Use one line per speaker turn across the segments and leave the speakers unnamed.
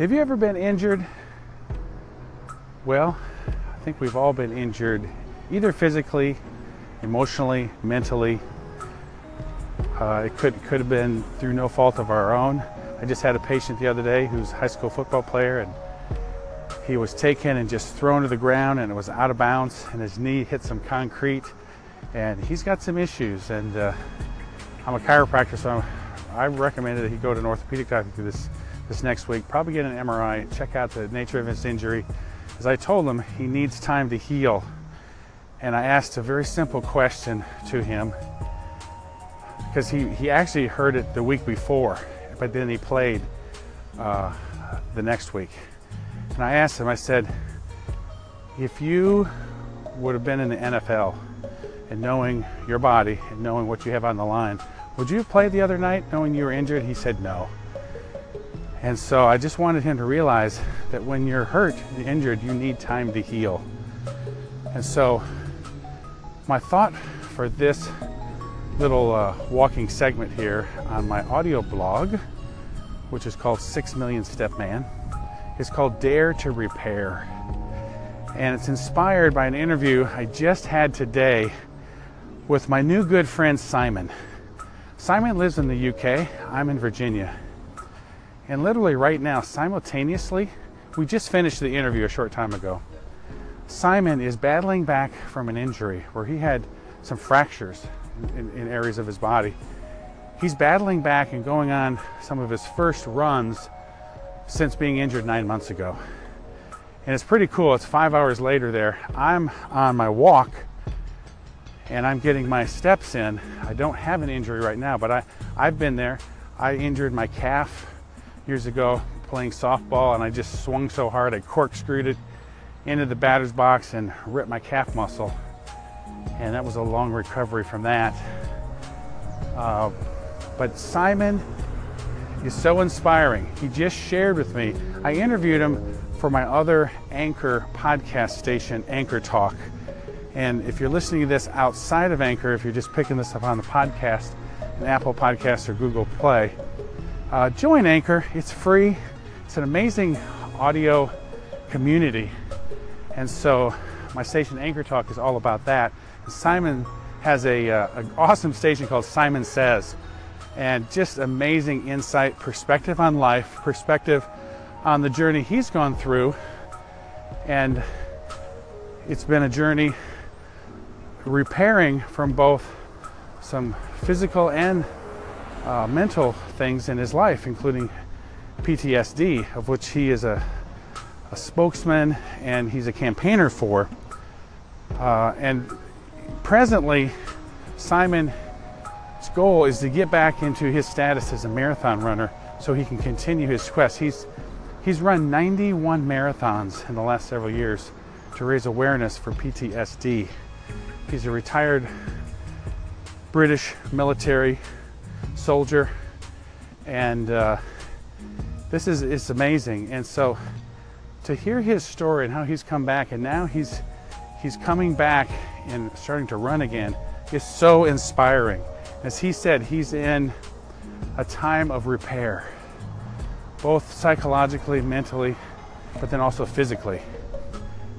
Have you ever been injured? Well, I think we've all been injured, either physically, emotionally, mentally. Uh, it could could have been through no fault of our own. I just had a patient the other day who's a high school football player, and he was taken and just thrown to the ground, and it was out of bounds, and his knee hit some concrete, and he's got some issues. And uh, I'm a chiropractor, so I recommended that he go to an orthopedic doctor this this next week. Probably get an MRI, check out the nature of his injury. As I told him, he needs time to heal. And I asked a very simple question to him because he, he actually heard it the week before, but then he played uh, the next week. And I asked him, I said, if you would have been in the NFL and knowing your body and knowing what you have on the line, would you have played the other night knowing you were injured? He said no. And so I just wanted him to realize that when you're hurt, you're injured, you need time to heal. And so my thought for this little uh, walking segment here on my audio blog, which is called Six Million Step Man, is called Dare to Repair. And it's inspired by an interview I just had today with my new good friend Simon. Simon lives in the UK, I'm in Virginia. And literally right now, simultaneously, we just finished the interview a short time ago. Simon is battling back from an injury where he had some fractures in, in, areas of his body. He's battling back and going on some of his first runs since being injured nine months ago. And it's pretty cool. It's five hours later there. I'm on my walk and I'm getting my steps in. I don't have an injury right now, but I, I've been there. I injured my calf years ago playing softball, and I just swung so hard I corkscrewed it into the batter's box and ripped my calf muscle. And that was a long recovery from that. Uh, but Simon is so inspiring. He just shared with me. I interviewed him for my other Anchor podcast station, Anchor Talk. And if you're listening to this outside of Anchor, if you're just picking this up on the podcast, an Apple Podcast or Google Play, uh, join Anchor. It's free. It's an amazing audio community. And so my station Anchor Talk is all about that. Simon has a, uh, an awesome station called Simon Says, and just amazing insight, perspective on life, perspective on the journey he's gone through. And it's been a journey repairing from both some physical and uh, mental things in his life, including PTSD, of which he is a, a spokesman and he's a campaigner for. Uh, and presently, Simon's goal is to get back into his status as a marathon runner so he can continue his quest. He's, he's run 91 marathons in the last several years to raise awareness for PTSD. He's a retired British military soldier, and uh, this is it's amazing. And so to hear his story and how he's come back, and now he's he's coming back and starting to run again, is so inspiring. As he said, he's in a time of repair, both psychologically, mentally, but then also physically.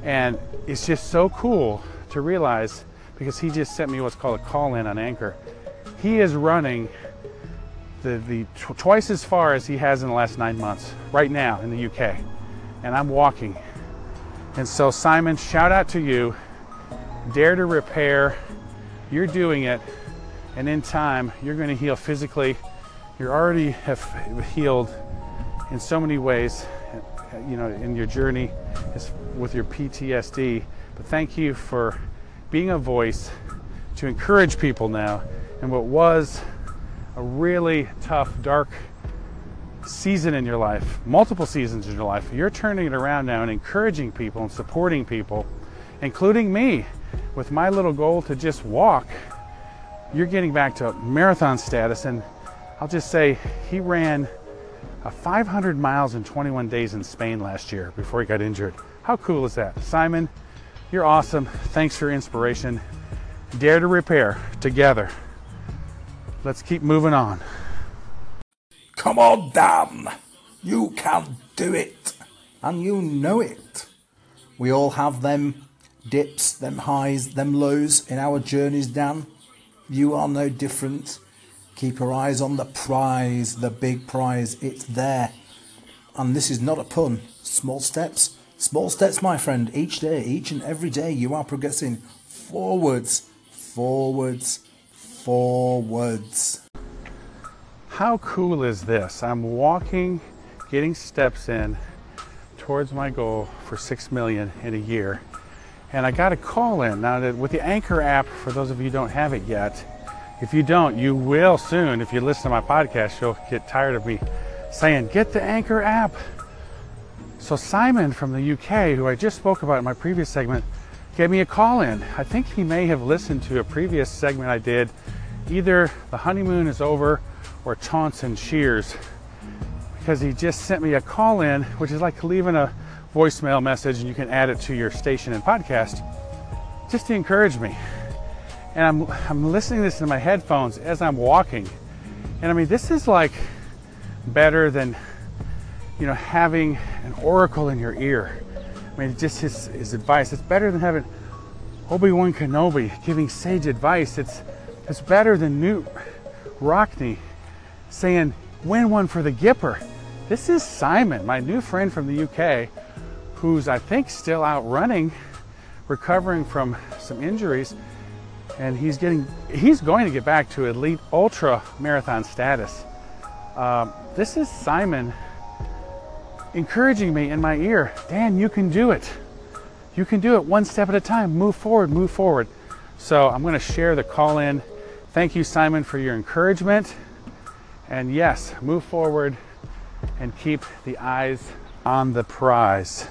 And it's just so cool to realize because he just sent me what's called a call in on Anchor. He is running the, the tw- twice as far as he has in the last nine months right now in the UK. And I'm walking. And so, Simon, shout out to you. Dare to repair. You're doing it. And in time, you're going to heal physically. You already have healed in so many ways, you know, in your journey with your PTSD. But thank you for being a voice to encourage people now And what was a really tough, dark season in your life, multiple seasons in your life, you're turning it around now and encouraging people and supporting people, including me, with my little goal to just walk. You're getting back to marathon status, and I'll just say he ran a 500 miles in 21 days in Spain last year before he got injured. How cool is that? Simon, you're awesome. Thanks for inspiration. Dare to repair together. Let's keep moving on.
Come on, Dan. You can do it. And you know it. We all have them dips, them highs, them lows in our journeys, Dan. You are no different. Keep your eyes on the prize, the big prize. It's there. And this is not a pun. Small steps. Small steps, my friend. Each day, each and every day, you are progressing forwards, forwards, forwards.
How cool is this? I'm walking, getting steps in towards my goal for 6 million in a year. And I got a call in. Now, with the Anchor app, for those of you who don't have it yet, if you don't, you will soon. If you listen to my podcast, you'll get tired of me saying, get the Anchor app. So, Simon from the UK, who I just spoke about in my previous segment, gave me a call in. I think he may have listened to a previous segment I did, either The Honeymoon is Over or and Shears, because he just sent me a call in, which is like leaving a voicemail message and you can add it to your station and podcast just to encourage me and I'm, I'm listening to this in my headphones as I'm walking. And I mean, this is like better than, you know, having an oracle in your ear. I mean, just his, his advice. It's better than having Obi-Wan Kenobi giving sage advice. It's, it's better than Knute Rockne saying, win one for the Gipper. This is Simon, my new friend from the UK, who's I think still out running, recovering from some injuries and he's getting he's going to get back to elite ultra marathon status. Um, this is Simon encouraging me in my ear, Dan, you can do it. You can do it one step at a time. Move forward, move forward. So I'm going to share the call in. Thank you, Simon, for your encouragement. And yes, move forward and keep the eyes on the prize.